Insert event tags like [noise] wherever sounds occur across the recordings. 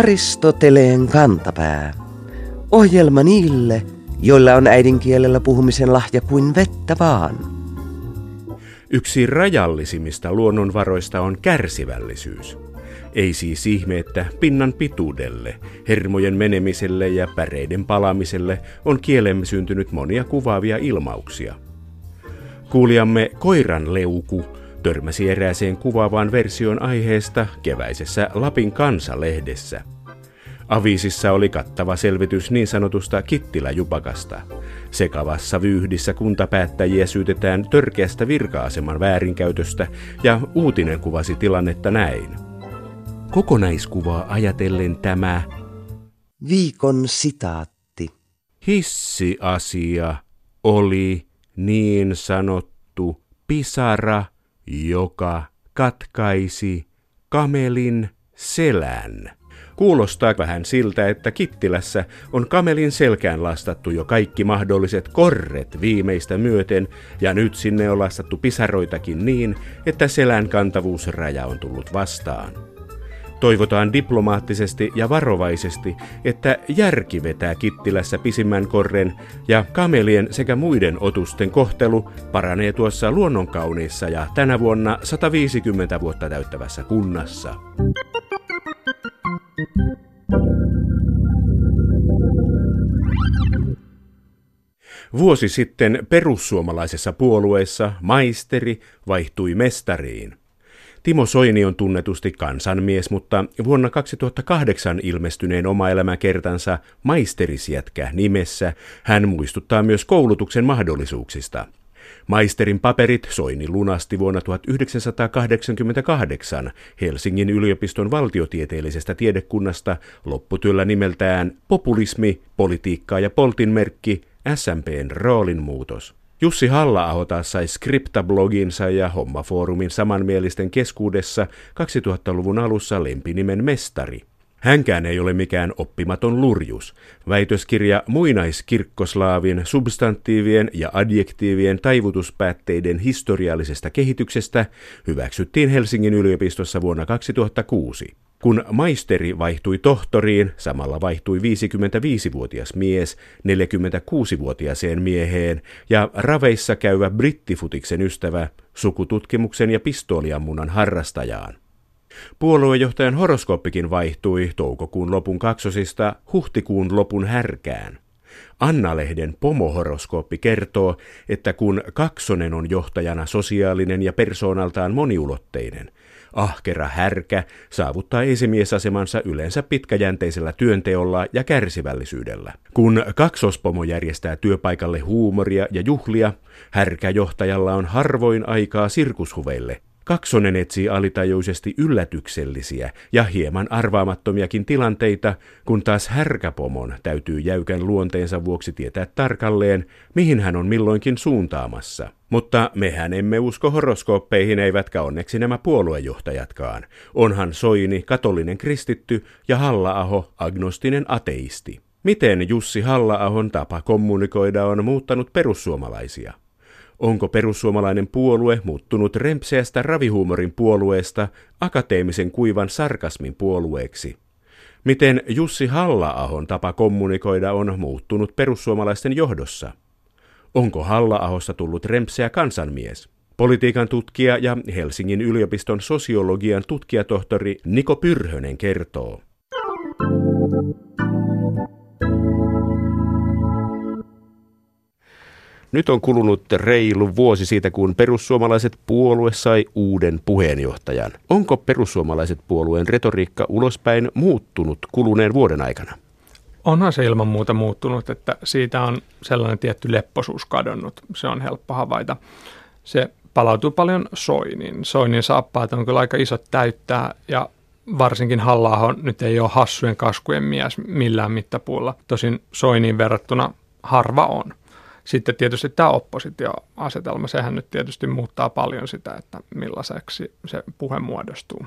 Aristoteleen kantapää. Ohjelma niille, joilla on äidinkielellä puhumisen lahja kuin vettä vaan. Yksi rajallisimmista luonnonvaroista on kärsivällisyys. Ei siis ihme, että pinnan pituudelle, hermojen menemiselle ja päreiden palamiselle on kielemme syntynyt monia kuvaavia ilmauksia. Kuulijamme Koiran leuku törmäsi erääseen kuvaavaan versioon aiheesta keväisessä Lapin Kansa-lehdessä. Aviisissa oli kattava selvitys niin sanotusta Kittilä-jupakasta. Sekavassa vyyhdissä kuntapäättäjiä syytetään törkeästä virka-aseman väärinkäytöstä ja uutinen kuvasi tilannetta näin. Kokonaiskuvaa ajatellen tämä Viikon sitaatti. hissiasia oli niin sanottu pisara, joka katkaisi kamelin selän. Kuulostaa vähän siltä, että Kittilässä on kamelin selkään lastattu jo kaikki mahdolliset korret viimeistä myöten, ja nyt sinne on lastattu pisaroitakin niin, että selän kantavuusraja on tullut vastaan. Toivotaan diplomaattisesti ja varovaisesti, että järki vetää Kittilässä pisimmän korren ja kamelien sekä muiden otusten kohtelu paranee tuossa luonnonkauniissa ja tänä vuonna 150 vuotta täyttävässä kunnassa. Vuosi sitten perussuomalaisessa puolueessa maisteri vaihtui mestariin. Timo Soini on tunnetusti kansanmies, mutta vuonna 2008 ilmestyneen oma elämäkertansa Maisterisjätkä nimessä hän muistuttaa myös koulutuksen mahdollisuuksista. Maisterin paperit Soini lunasti vuonna 1988 Helsingin yliopiston valtiotieteellisestä tiedekunnasta lopputyöllä nimeltään Populismi, politiikka ja poltinmerkki, SMPn roolinmuutos. Jussi halla taas sai Skripta-bloginsa ja Hommafoorumin samanmielisten keskuudessa 2000-luvun alussa lempinimen mestari. Hänkään ei ole mikään oppimaton lurjus. Väitöskirja muinaiskirkkoslaavin substantiivien ja adjektiivien taivutuspäätteiden historiallisesta kehityksestä hyväksyttiin Helsingin yliopistossa vuonna 2006. Kun maisteri vaihtui tohtoriin, samalla vaihtui 55-vuotias mies 46-vuotiaaseen mieheen ja raveissa käyvä brittifutiksen ystävä sukututkimuksen ja pistooliammunnan harrastajaan. Puoluejohtajan horoskooppikin vaihtui toukokuun lopun kaksosista huhtikuun lopun härkään. Anna-lehden pomohoroskooppi kertoo, että kun kaksonen on johtajana sosiaalinen ja persoonaltaan moniulotteinen, ahkera härkä saavuttaa esimiesasemansa yleensä pitkäjänteisellä työnteolla ja kärsivällisyydellä. Kun kaksospomo järjestää työpaikalle huumoria ja juhlia, härkäjohtajalla on harvoin aikaa sirkushuveille, Kaksonen etsii alitajuisesti yllätyksellisiä ja hieman arvaamattomiakin tilanteita, kun taas härkäpomon täytyy jäykän luonteensa vuoksi tietää tarkalleen, mihin hän on milloinkin suuntaamassa. Mutta mehän emme usko horoskooppeihin eivätkä onneksi nämä puoluejohtajatkaan. Onhan Soini katolinen kristitty ja Halla-aho agnostinen ateisti. Miten Jussi Halla-ahon tapa kommunikoida on muuttanut perussuomalaisia? Onko perussuomalainen puolue muuttunut rempseästä ravihuumorin puolueesta akateemisen kuivan sarkasmin puolueeksi? Miten Jussi Halla-ahon tapa kommunikoida on muuttunut perussuomalaisten johdossa? Onko Halla-ahosta tullut rempseä kansanmies? Politiikan tutkija ja Helsingin yliopiston sosiologian tutkijatohtori Niko Pyrhönen kertoo. Nyt on kulunut reilu vuosi siitä, kun perussuomalaiset puolue sai uuden puheenjohtajan. Onko perussuomalaiset puolueen retoriikka ulospäin muuttunut kuluneen vuoden aikana? Onhan se ilman muuta muuttunut, että siitä on sellainen tietty lepposuus kadonnut. Se on helppo havaita. Se palautuu paljon Soinin. Soinin saappaat on kyllä aika isot täyttää ja varsinkin halla nyt ei ole hassujen kaskujen mies millään mittapuulla. Tosin Soiniin verrattuna harva on. Sitten tietysti tämä oppositioasetelma, sehän nyt tietysti muuttaa paljon sitä, että millaiseksi se puhe muodostuu.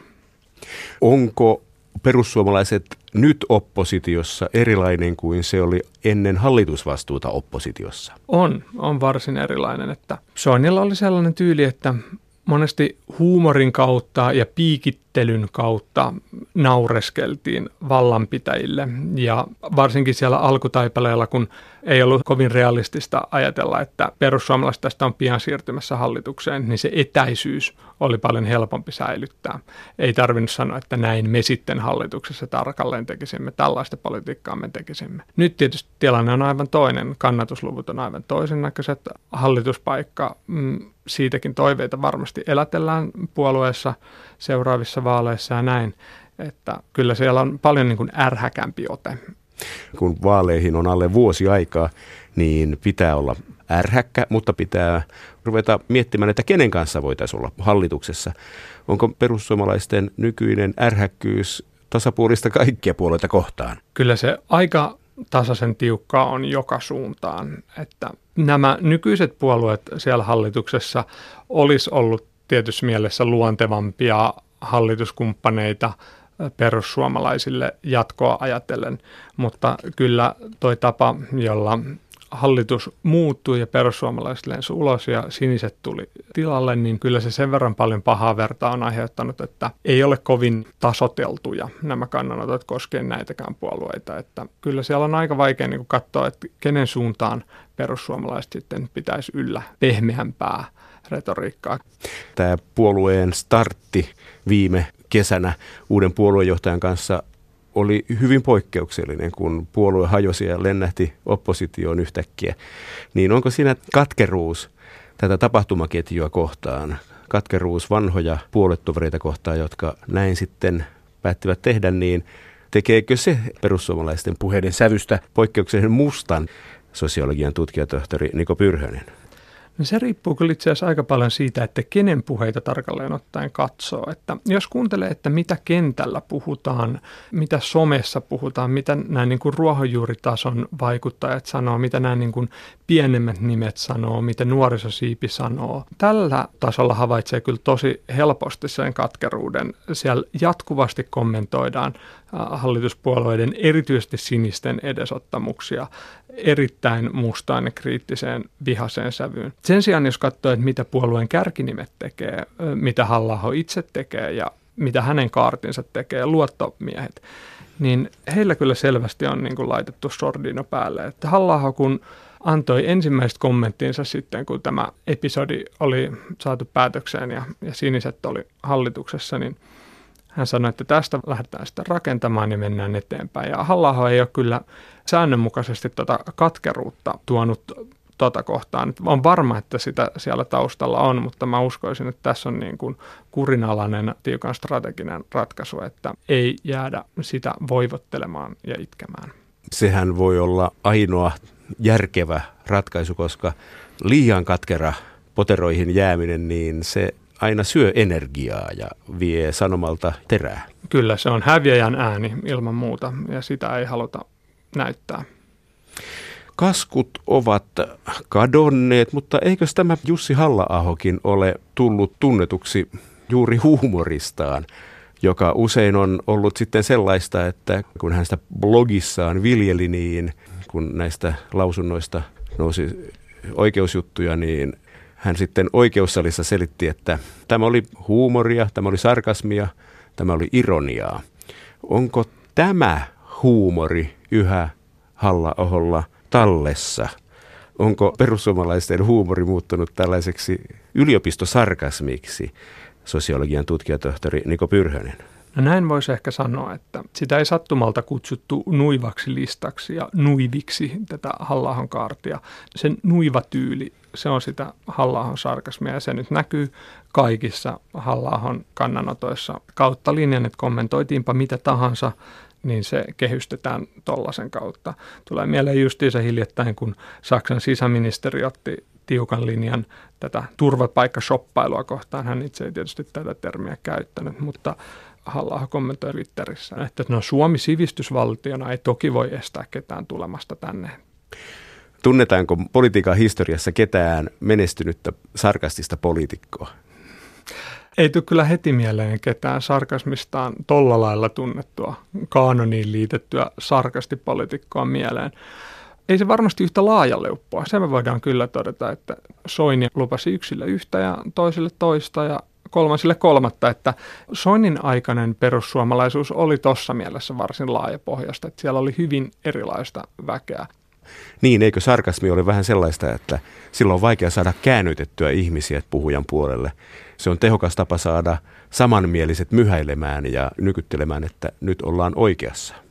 Onko perussuomalaiset nyt oppositiossa erilainen kuin se oli ennen hallitusvastuuta oppositiossa? On, on varsin erilainen. Että Soinilla oli sellainen tyyli, että monesti huumorin kautta ja piikit väittelyn kautta naureskeltiin vallanpitäjille ja varsinkin siellä alkutaipaleella, kun ei ollut kovin realistista ajatella, että perussuomalaiset tästä on pian siirtymässä hallitukseen, niin se etäisyys oli paljon helpompi säilyttää. Ei tarvinnut sanoa, että näin me sitten hallituksessa tarkalleen tekisimme, tällaista politiikkaa me tekisimme. Nyt tietysti tilanne on aivan toinen, kannatusluvut on aivan toisen näköiset. Hallituspaikka, mm, siitäkin toiveita varmasti elätellään puolueessa seuraavissa vaaleissa ja näin, että kyllä siellä on paljon niin kuin ärhäkämpi ote kun vaaleihin on alle vuosi aikaa, niin pitää olla ärhäkkä, mutta pitää ruveta miettimään, että kenen kanssa voitaisiin olla hallituksessa. Onko perussuomalaisten nykyinen ärhäkkyys tasapuolista kaikkia puolueita kohtaan? Kyllä se aika tasaisen tiukkaa on joka suuntaan, että nämä nykyiset puolueet siellä hallituksessa olisi ollut tietyssä mielessä luontevampia hallituskumppaneita perussuomalaisille jatkoa ajatellen, mutta kyllä toi tapa, jolla hallitus muuttui ja perussuomalaiset lensi ulos ja siniset tuli tilalle, niin kyllä se sen verran paljon pahaa verta on aiheuttanut, että ei ole kovin tasoteltuja nämä kannanotot koskien näitäkään puolueita. Että kyllä siellä on aika vaikea niin katsoa, että kenen suuntaan perussuomalaiset sitten pitäisi yllä pehmeämpää retoriikkaa. Tämä puolueen startti viime kesänä uuden puoluejohtajan kanssa oli hyvin poikkeuksellinen, kun puolue hajosi ja lennähti oppositioon yhtäkkiä. Niin onko siinä katkeruus tätä tapahtumaketjua kohtaan, katkeruus vanhoja puolettovereita kohtaan, jotka näin sitten päättivät tehdä, niin tekeekö se perussuomalaisten puheiden sävystä poikkeuksellisen mustan sosiologian tutkijatohtori Niko Pyrhönen? No se riippuu kyllä itse asiassa aika paljon siitä, että kenen puheita tarkalleen ottaen katsoo. Että jos kuuntelee, että mitä kentällä puhutaan, mitä somessa puhutaan, mitä nämä niin kuin ruohonjuuritason vaikuttajat sanoo, mitä nämä niin kuin pienemmät nimet sanoo, mitä nuorisosiipi sanoo. Tällä tasolla havaitsee kyllä tosi helposti sen katkeruuden. Siellä jatkuvasti kommentoidaan hallituspuolueiden, erityisesti sinisten edesottamuksia erittäin mustaan ja kriittiseen vihaseen sävyyn. Sen sijaan, jos katsoo, että mitä puolueen kärkinimet tekee, mitä halla itse tekee ja mitä hänen kaartinsa tekee, luottomiehet, niin heillä kyllä selvästi on niin kuin laitettu sordino päälle. Että halla kun antoi ensimmäiset kommenttinsa sitten, kun tämä episodi oli saatu päätökseen ja, ja siniset oli hallituksessa, niin – hän sanoi, että tästä lähdetään sitten rakentamaan ja mennään eteenpäin. Ja halla ei ole kyllä säännönmukaisesti tuota katkeruutta tuonut tuota kohtaan. On varma, että sitä siellä taustalla on, mutta mä uskoisin, että tässä on niin kuin kurinalainen, tiukan strateginen ratkaisu, että ei jäädä sitä voivottelemaan ja itkemään. Sehän voi olla ainoa järkevä ratkaisu, koska liian katkera poteroihin jääminen, niin se aina syö energiaa ja vie sanomalta terää. Kyllä, se on häviäjän ääni ilman muuta ja sitä ei haluta näyttää. Kaskut ovat kadonneet, mutta eikö tämä Jussi halla ole tullut tunnetuksi juuri huumoristaan, joka usein on ollut sitten sellaista, että kun hän sitä blogissaan viljeli, niin kun näistä lausunnoista nousi oikeusjuttuja, niin hän sitten oikeussalissa selitti, että tämä oli huumoria, tämä oli sarkasmia, tämä oli ironiaa. Onko tämä huumori yhä halla tallessa? Onko perussuomalaisten huumori muuttunut tällaiseksi yliopistosarkasmiksi, sosiologian tutkijatohtori Niko Pyrhönen? No näin voisi ehkä sanoa, että sitä ei sattumalta kutsuttu nuivaksi listaksi ja nuiviksi tätä halla kaartia. Sen nuiva tyyli, se on sitä halla sarkasmia ja se nyt näkyy kaikissa halla kannanotoissa kautta linjan, että kommentoitiinpa mitä tahansa, niin se kehystetään tollaisen kautta. Tulee mieleen justiinsa hiljattain, kun Saksan sisäministeri otti tiukan linjan tätä turvapaikkashoppailua kohtaan. Hän itse ei tietysti tätä termiä käyttänyt, mutta halla kommentoi Twitterissä, että no Suomi sivistysvaltiona ei toki voi estää ketään tulemasta tänne. Tunnetaanko politiikan historiassa ketään menestynyttä sarkastista poliitikkoa? Ei tule kyllä heti mieleen ketään sarkasmistaan tolla lailla tunnettua, kaanoniin liitettyä sarkastipolitiikkoa mieleen. Ei se varmasti yhtä laajalle uppoa. Se me voidaan kyllä todeta, että Soini lupasi yksille yhtä ja toisille toista ja kolmasille kolmatta, että Soinin aikainen perussuomalaisuus oli tuossa mielessä varsin laajapohjasta, että siellä oli hyvin erilaista väkeä. Niin, eikö sarkasmi ole vähän sellaista, että silloin on vaikea saada käännytettyä ihmisiä puhujan puolelle. Se on tehokas tapa saada samanmieliset myhäilemään ja nykyttelemään, että nyt ollaan oikeassa.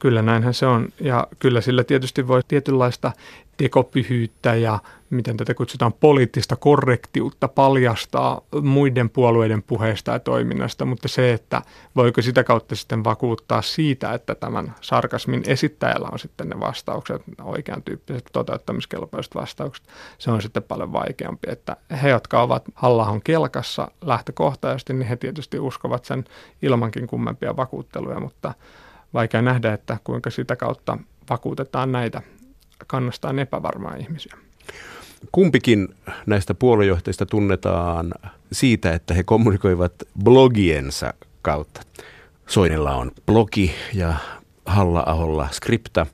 Kyllä näinhän se on. Ja kyllä sillä tietysti voi tietynlaista tekopyhyyttä ja miten tätä kutsutaan poliittista korrektiutta paljastaa muiden puolueiden puheista ja toiminnasta, mutta se, että voiko sitä kautta sitten vakuuttaa siitä, että tämän sarkasmin esittäjällä on sitten ne vastaukset, oikean tyyppiset toteuttamiskelpoiset vastaukset, se on sitten paljon vaikeampi, että he, jotka ovat halla kelkassa lähtökohtaisesti, niin he tietysti uskovat sen ilmankin kummempia vakuutteluja, mutta vaikea nähdä, että kuinka sitä kautta vakuutetaan näitä kannastaan epävarmaa ihmisiä. Kumpikin näistä puoluejohtajista tunnetaan siitä, että he kommunikoivat blogiensa kautta. Soinella on blogi ja Halla-aholla skripta.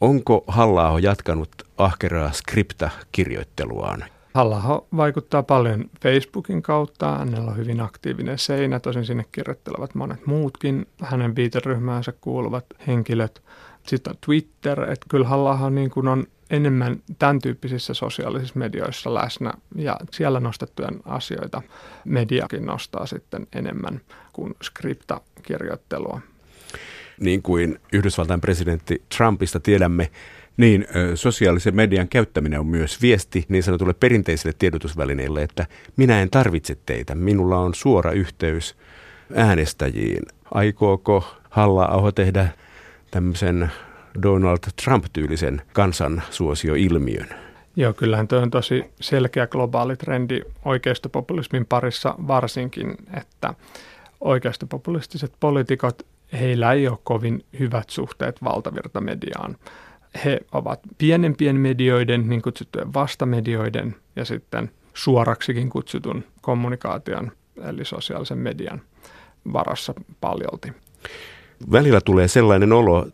Onko halla jatkanut ahkeraa skripta-kirjoitteluaan? Halla vaikuttaa paljon Facebookin kautta, hänellä on hyvin aktiivinen seinä, tosin sinne kirjoittelevat monet muutkin. Hänen viiteryhmäänsä kuuluvat henkilöt. Sitten on Twitter, että kyllä halla niin kuin on enemmän tämän tyyppisissä sosiaalisissa medioissa läsnä. Ja siellä nostettuja asioita mediakin nostaa sitten enemmän kuin skriptakirjoittelua. Niin kuin Yhdysvaltain presidentti Trumpista tiedämme, niin, sosiaalisen median käyttäminen on myös viesti niin sanotulle perinteiselle tiedotusvälineille, että minä en tarvitse teitä, minulla on suora yhteys äänestäjiin. Aikooko Halla-aho tehdä tämmöisen Donald Trump-tyylisen kansansuosioilmiön? Joo, kyllähän tuo on tosi selkeä globaali trendi oikeistopopulismin parissa varsinkin, että oikeistopopulistiset poliitikot, heillä ei ole kovin hyvät suhteet valtavirtamediaan he ovat pienempien medioiden, niin kutsuttujen vastamedioiden ja sitten suoraksikin kutsutun kommunikaation, eli sosiaalisen median varassa paljolti. Välillä tulee sellainen olo,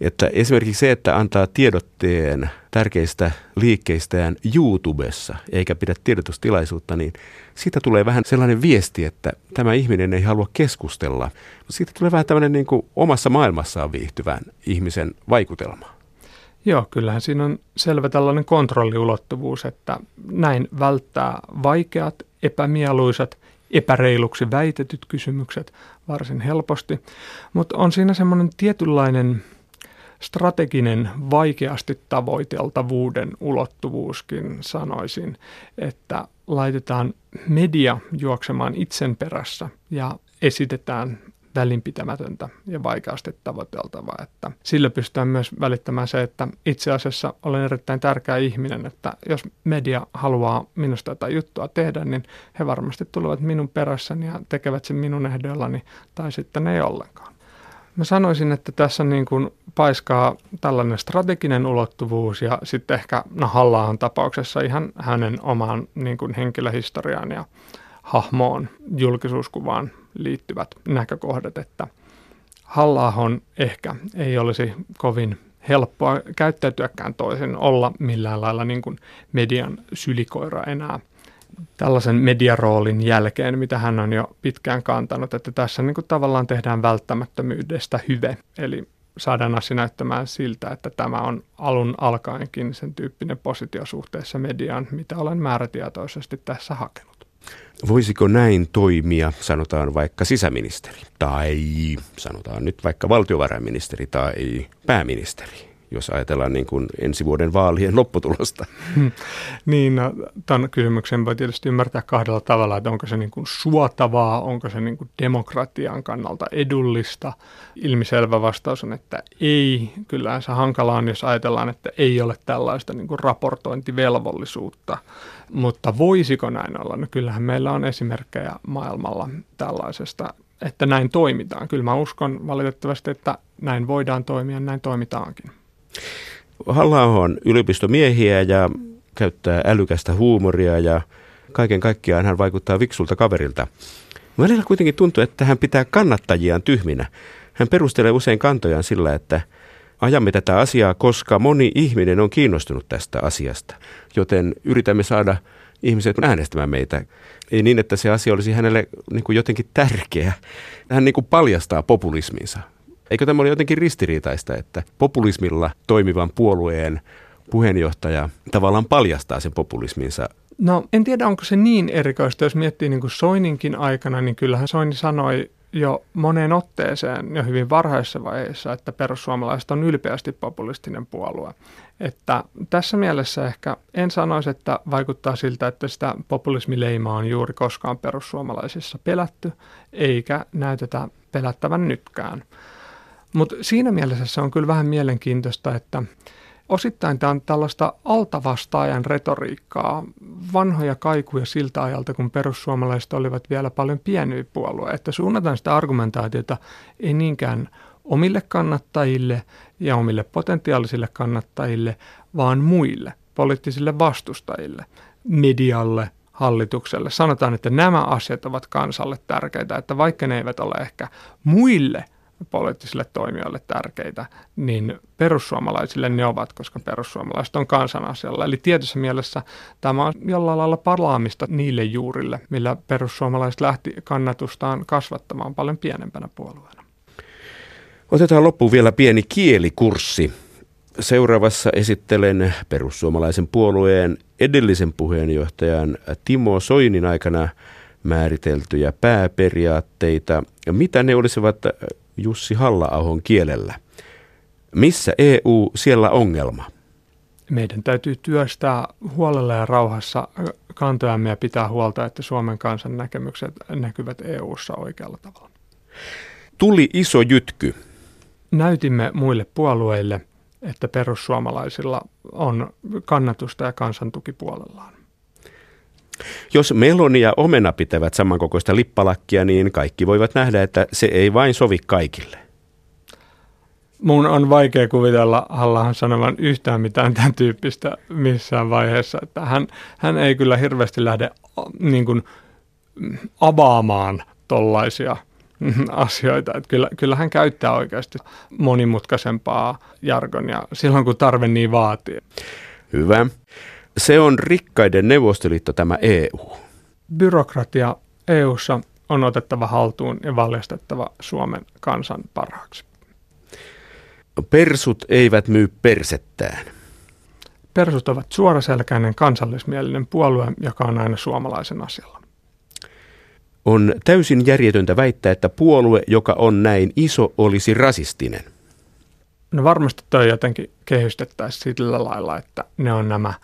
että esimerkiksi se, että antaa tiedotteen tärkeistä liikkeistään YouTubessa eikä pidä tiedotustilaisuutta, niin siitä tulee vähän sellainen viesti, että tämä ihminen ei halua keskustella. Siitä tulee vähän tämmöinen niin kuin omassa maailmassaan viihtyvän ihmisen vaikutelma. Joo, kyllähän siinä on selvä tällainen kontrolliulottuvuus, että näin välttää vaikeat, epämieluisat, epäreiluksi väitetyt kysymykset varsin helposti. Mutta on siinä semmoinen tietynlainen strateginen, vaikeasti tavoiteltavuuden ulottuvuuskin sanoisin, että laitetaan media juoksemaan itsen perässä ja esitetään välinpitämätöntä ja vaikeasti tavoiteltavaa. Että sillä pystytään myös välittämään se, että itse asiassa olen erittäin tärkeä ihminen, että jos media haluaa minusta jotain juttua tehdä, niin he varmasti tulevat minun perässäni ja tekevät sen minun ehdoillani tai sitten ei ollenkaan. Mä sanoisin, että tässä niin kuin paiskaa tällainen strateginen ulottuvuus ja sitten ehkä no Hallahan tapauksessa ihan hänen omaan niin kuin henkilöhistoriaan ja hahmoon, julkisuuskuvaan liittyvät näkökohdat, että halla ehkä ei olisi kovin helppoa käyttäytyäkään toisin, olla millään lailla niin kuin median sylikoira enää tällaisen mediaroolin jälkeen, mitä hän on jo pitkään kantanut, että tässä niin kuin tavallaan tehdään välttämättömyydestä hyve, eli saadaan asia näyttämään siltä, että tämä on alun alkaenkin sen tyyppinen positio suhteessa mediaan, mitä olen määrätietoisesti tässä hakenut. Voisiko näin toimia, sanotaan vaikka sisäministeri tai sanotaan nyt vaikka valtiovarainministeri tai pääministeri? Jos ajatellaan niin kuin ensi vuoden vaalien [laughs] lopputulosta? niin, no, tämän kysymyksen voi tietysti ymmärtää kahdella tavalla, että onko se niin kuin suotavaa, onko se niin kuin demokratian kannalta edullista. Ilmiselvä vastaus on, että ei. Kyllähän se hankalaa on, jos ajatellaan, että ei ole tällaista niin kuin raportointivelvollisuutta. Mutta voisiko näin olla? No kyllähän meillä on esimerkkejä maailmalla tällaisesta että näin toimitaan. Kyllä mä uskon valitettavasti, että näin voidaan toimia, näin toimitaankin halla on yliopistomiehiä ja käyttää älykästä huumoria ja kaiken kaikkiaan hän vaikuttaa viksulta kaverilta. Välillä kuitenkin tuntuu, että hän pitää kannattajiaan tyhminä. Hän perustelee usein kantojaan sillä, että ajamme tätä asiaa, koska moni ihminen on kiinnostunut tästä asiasta. Joten yritämme saada ihmiset äänestämään meitä. Ei niin, että se asia olisi hänelle niin kuin jotenkin tärkeä. Hän niin kuin paljastaa populisminsa. Eikö tämä ole jotenkin ristiriitaista, että populismilla toimivan puolueen puheenjohtaja tavallaan paljastaa sen populisminsa No en tiedä, onko se niin erikoista, jos miettii niin kuin Soininkin aikana, niin kyllähän Soini sanoi jo moneen otteeseen jo hyvin varhaisessa vaiheessa, että perussuomalaiset on ylpeästi populistinen puolue. Että tässä mielessä ehkä en sanoisi, että vaikuttaa siltä, että sitä populismileimaa on juuri koskaan perussuomalaisissa pelätty, eikä näytetä pelättävän nytkään. Mutta siinä mielessä se on kyllä vähän mielenkiintoista, että osittain tämä on tällaista altavastaajan retoriikkaa, vanhoja kaikuja siltä ajalta, kun perussuomalaiset olivat vielä paljon pieniä puolue, että suunnataan sitä argumentaatiota ei niinkään omille kannattajille ja omille potentiaalisille kannattajille, vaan muille poliittisille vastustajille, medialle, hallitukselle. Sanotaan, että nämä asiat ovat kansalle tärkeitä, että vaikka ne eivät ole ehkä muille poliittisille toimijoille tärkeitä, niin perussuomalaisille ne ovat, koska perussuomalaiset on kansan asialla. Eli tietyssä mielessä tämä on jollain lailla parlaamista niille juurille, millä perussuomalaiset lähti kannatustaan kasvattamaan paljon pienempänä puolueena. Otetaan loppuun vielä pieni kielikurssi. Seuraavassa esittelen perussuomalaisen puolueen edellisen puheenjohtajan Timo Soinin aikana määriteltyjä pääperiaatteita. Mitä ne olisivat Jussi halla kielellä. Missä EU, siellä ongelma? Meidän täytyy työstää huolella ja rauhassa kantojamme ja pitää huolta, että Suomen kansan näkemykset näkyvät EU:ssa oikealla tavalla. Tuli iso jytky. Näytimme muille puolueille, että perussuomalaisilla on kannatusta ja kansantuki puolellaan. Jos meloni ja omena pitävät samankokoista lippalakkia, niin kaikki voivat nähdä, että se ei vain sovi kaikille. Mun on vaikea kuvitella Hallahan sanovan yhtään mitään tämän tyyppistä missään vaiheessa. Että hän, hän ei kyllä hirveästi lähde niin kuin, avaamaan tollaisia asioita. Että kyllä, kyllä hän käyttää oikeasti monimutkaisempaa jargonia silloin, kun tarve niin vaatii. Hyvä. Se on rikkaiden neuvostoliitto tämä EU. Byrokratia EUssa on otettava haltuun ja valjastettava Suomen kansan parhaaksi. Persut eivät myy persettään. Persut ovat suoraselkäinen kansallismielinen puolue, joka on aina suomalaisen asialla. On täysin järjetöntä väittää, että puolue, joka on näin iso, olisi rasistinen. No varmasti toi jotenkin kehystettäisiin sillä lailla, että ne on nämä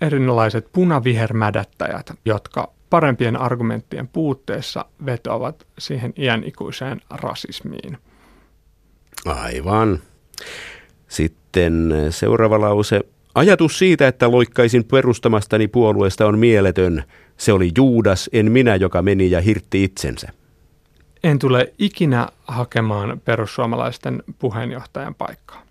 erilaiset punavihermädättäjät, jotka parempien argumenttien puutteessa vetoavat siihen iänikuiseen rasismiin. Aivan. Sitten seuraava lause. Ajatus siitä, että loikkaisin perustamastani puolueesta on mieletön. Se oli Juudas, en minä, joka meni ja hirtti itsensä. En tule ikinä hakemaan perussuomalaisten puheenjohtajan paikkaa.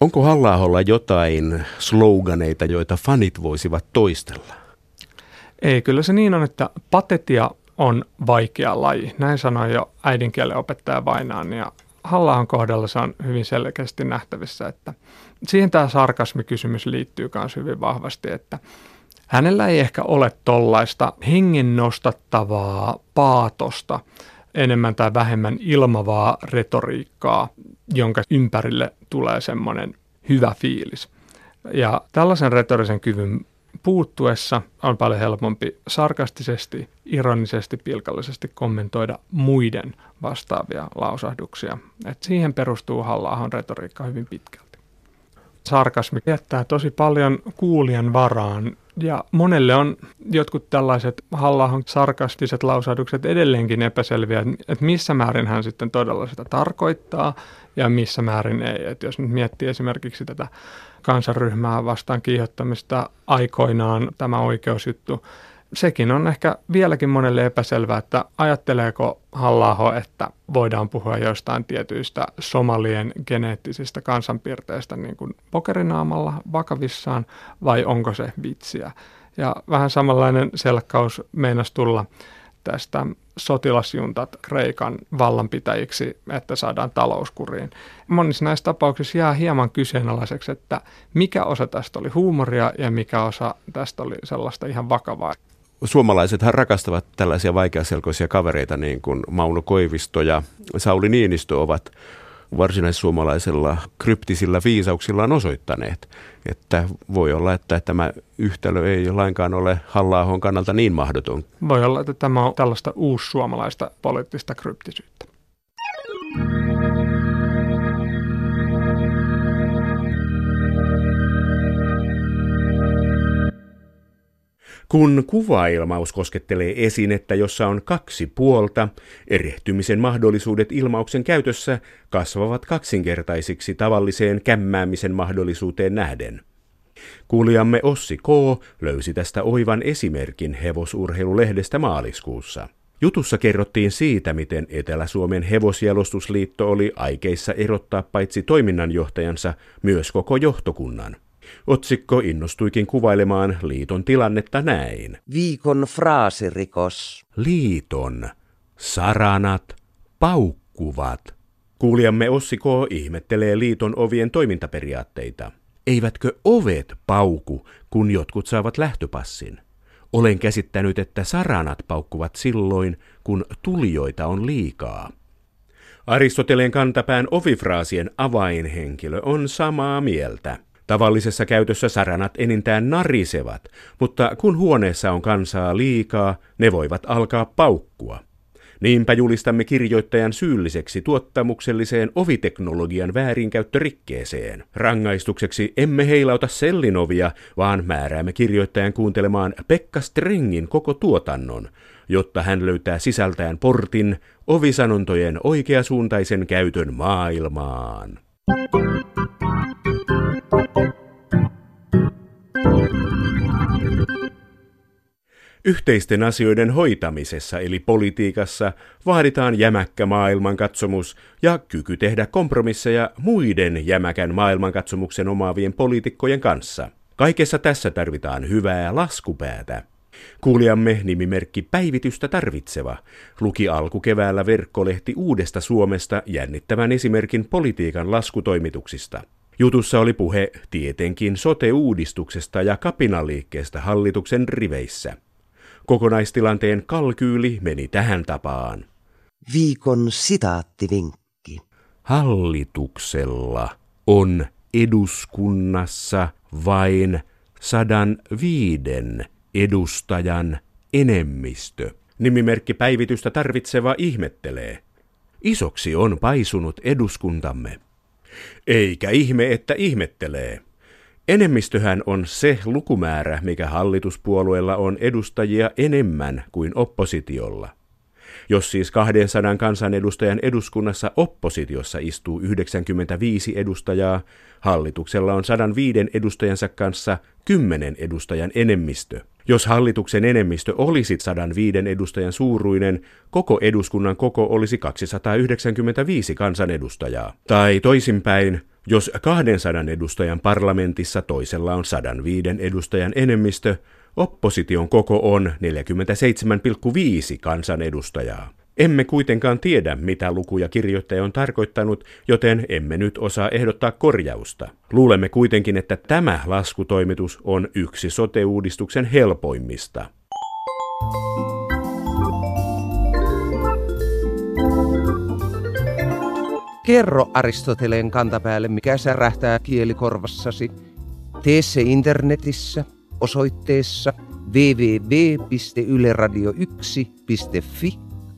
Onko halla jotain sloganeita, joita fanit voisivat toistella? Ei, kyllä se niin on, että patetia on vaikea laji. Näin sanoi jo äidinkielen opettaja Vainaan ja halla kohdalla se on hyvin selkeästi nähtävissä, että siihen tämä sarkasmikysymys liittyy myös hyvin vahvasti, että hänellä ei ehkä ole tollaista hengen nostattavaa paatosta, enemmän tai vähemmän ilmavaa retoriikkaa, jonka ympärille tulee semmoinen hyvä fiilis. Ja tällaisen retorisen kyvyn puuttuessa on paljon helpompi sarkastisesti, ironisesti, pilkallisesti kommentoida muiden vastaavia lausahduksia. Et siihen perustuu halla retoriikka hyvin pitkälti. Sarkasmi jättää tosi paljon kuulijan varaan ja monelle on jotkut tällaiset halla sarkastiset lausahdukset edelleenkin epäselviä, että missä määrin hän sitten todella sitä tarkoittaa ja missä määrin ei. Että jos nyt miettii esimerkiksi tätä kansanryhmää vastaan kiihottamista aikoinaan, tämä oikeusjuttu, sekin on ehkä vieläkin monelle epäselvää, että ajatteleeko halla että voidaan puhua jostain tietyistä somalien geneettisistä kansanpiirteistä niin kuin pokerinaamalla vakavissaan vai onko se vitsiä. Ja vähän samanlainen selkkaus meinasi tulla tästä sotilasjuntat Kreikan vallanpitäjiksi, että saadaan talouskuriin. Monissa näissä tapauksissa jää hieman kyseenalaiseksi, että mikä osa tästä oli huumoria ja mikä osa tästä oli sellaista ihan vakavaa. Suomalaisethan rakastavat tällaisia vaikeaselkoisia kavereita niin kuin Mauno Koivisto ja Sauli Niinistö ovat varsinaissuomalaisella kryptisillä viisauksillaan osoittaneet. Että voi olla, että tämä yhtälö ei lainkaan ole halla kannalta niin mahdoton. Voi olla, että tämä on tällaista uussuomalaista poliittista kryptisyyttä. Kun kuvailmaus koskettelee esinettä, jossa on kaksi puolta, erehtymisen mahdollisuudet ilmauksen käytössä kasvavat kaksinkertaisiksi tavalliseen kämmäämisen mahdollisuuteen nähden. Kuulijamme Ossi K. löysi tästä oivan esimerkin hevosurheilulehdestä maaliskuussa. Jutussa kerrottiin siitä, miten Etelä-Suomen hevosjalostusliitto oli aikeissa erottaa paitsi toiminnanjohtajansa myös koko johtokunnan. Otsikko innostuikin kuvailemaan liiton tilannetta näin. Viikon fraasirikos. Liiton. Saranat. Paukkuvat. Kuulijamme Ossi K. ihmettelee liiton ovien toimintaperiaatteita. Eivätkö ovet pauku, kun jotkut saavat lähtöpassin? Olen käsittänyt, että saranat paukkuvat silloin, kun tulijoita on liikaa. Aristoteleen kantapään ovifraasien avainhenkilö on samaa mieltä. Tavallisessa käytössä saranat enintään narisevat, mutta kun huoneessa on kansaa liikaa, ne voivat alkaa paukkua. Niinpä julistamme kirjoittajan syylliseksi tuottamukselliseen oviteknologian väärinkäyttörikkeeseen. Rangaistukseksi emme heilauta sellinovia, vaan määräämme kirjoittajan kuuntelemaan Pekka Strengin koko tuotannon, jotta hän löytää sisältään portin ovisanontojen oikeasuuntaisen käytön maailmaan. Yhteisten asioiden hoitamisessa eli politiikassa vaaditaan jämäkkä maailmankatsomus ja kyky tehdä kompromisseja muiden jämäkän maailmankatsomuksen omaavien poliitikkojen kanssa. Kaikessa tässä tarvitaan hyvää laskupäätä. Kuulijamme nimimerkki Päivitystä tarvitseva luki alkukeväällä verkkolehti Uudesta Suomesta jännittävän esimerkin politiikan laskutoimituksista. Jutussa oli puhe tietenkin sote-uudistuksesta ja kapinaliikkeestä hallituksen riveissä. Kokonaistilanteen kalkyyli meni tähän tapaan. Viikon sitaattivinkki. Hallituksella on eduskunnassa vain sadan viiden edustajan enemmistö. Nimimerkki päivitystä tarvitseva ihmettelee. Isoksi on paisunut eduskuntamme. Eikä ihme, että ihmettelee. Enemmistöhän on se lukumäärä, mikä hallituspuolueella on edustajia enemmän kuin oppositiolla. Jos siis 200 kansanedustajan eduskunnassa oppositiossa istuu 95 edustajaa, hallituksella on 105 edustajansa kanssa 10 edustajan enemmistö. Jos hallituksen enemmistö olisi 105 edustajan suuruinen, koko eduskunnan koko olisi 295 kansanedustajaa. Tai toisinpäin, jos 200 edustajan parlamentissa toisella on 105 edustajan enemmistö, opposition koko on 47,5 kansanedustajaa. Emme kuitenkaan tiedä, mitä lukuja kirjoittaja on tarkoittanut, joten emme nyt osaa ehdottaa korjausta. Luulemme kuitenkin, että tämä laskutoimitus on yksi sote-uudistuksen helpoimmista. Kerro Aristoteleen kantapäälle, mikä särähtää kielikorvassasi. Tee se internetissä osoitteessa www.yleradio1.fi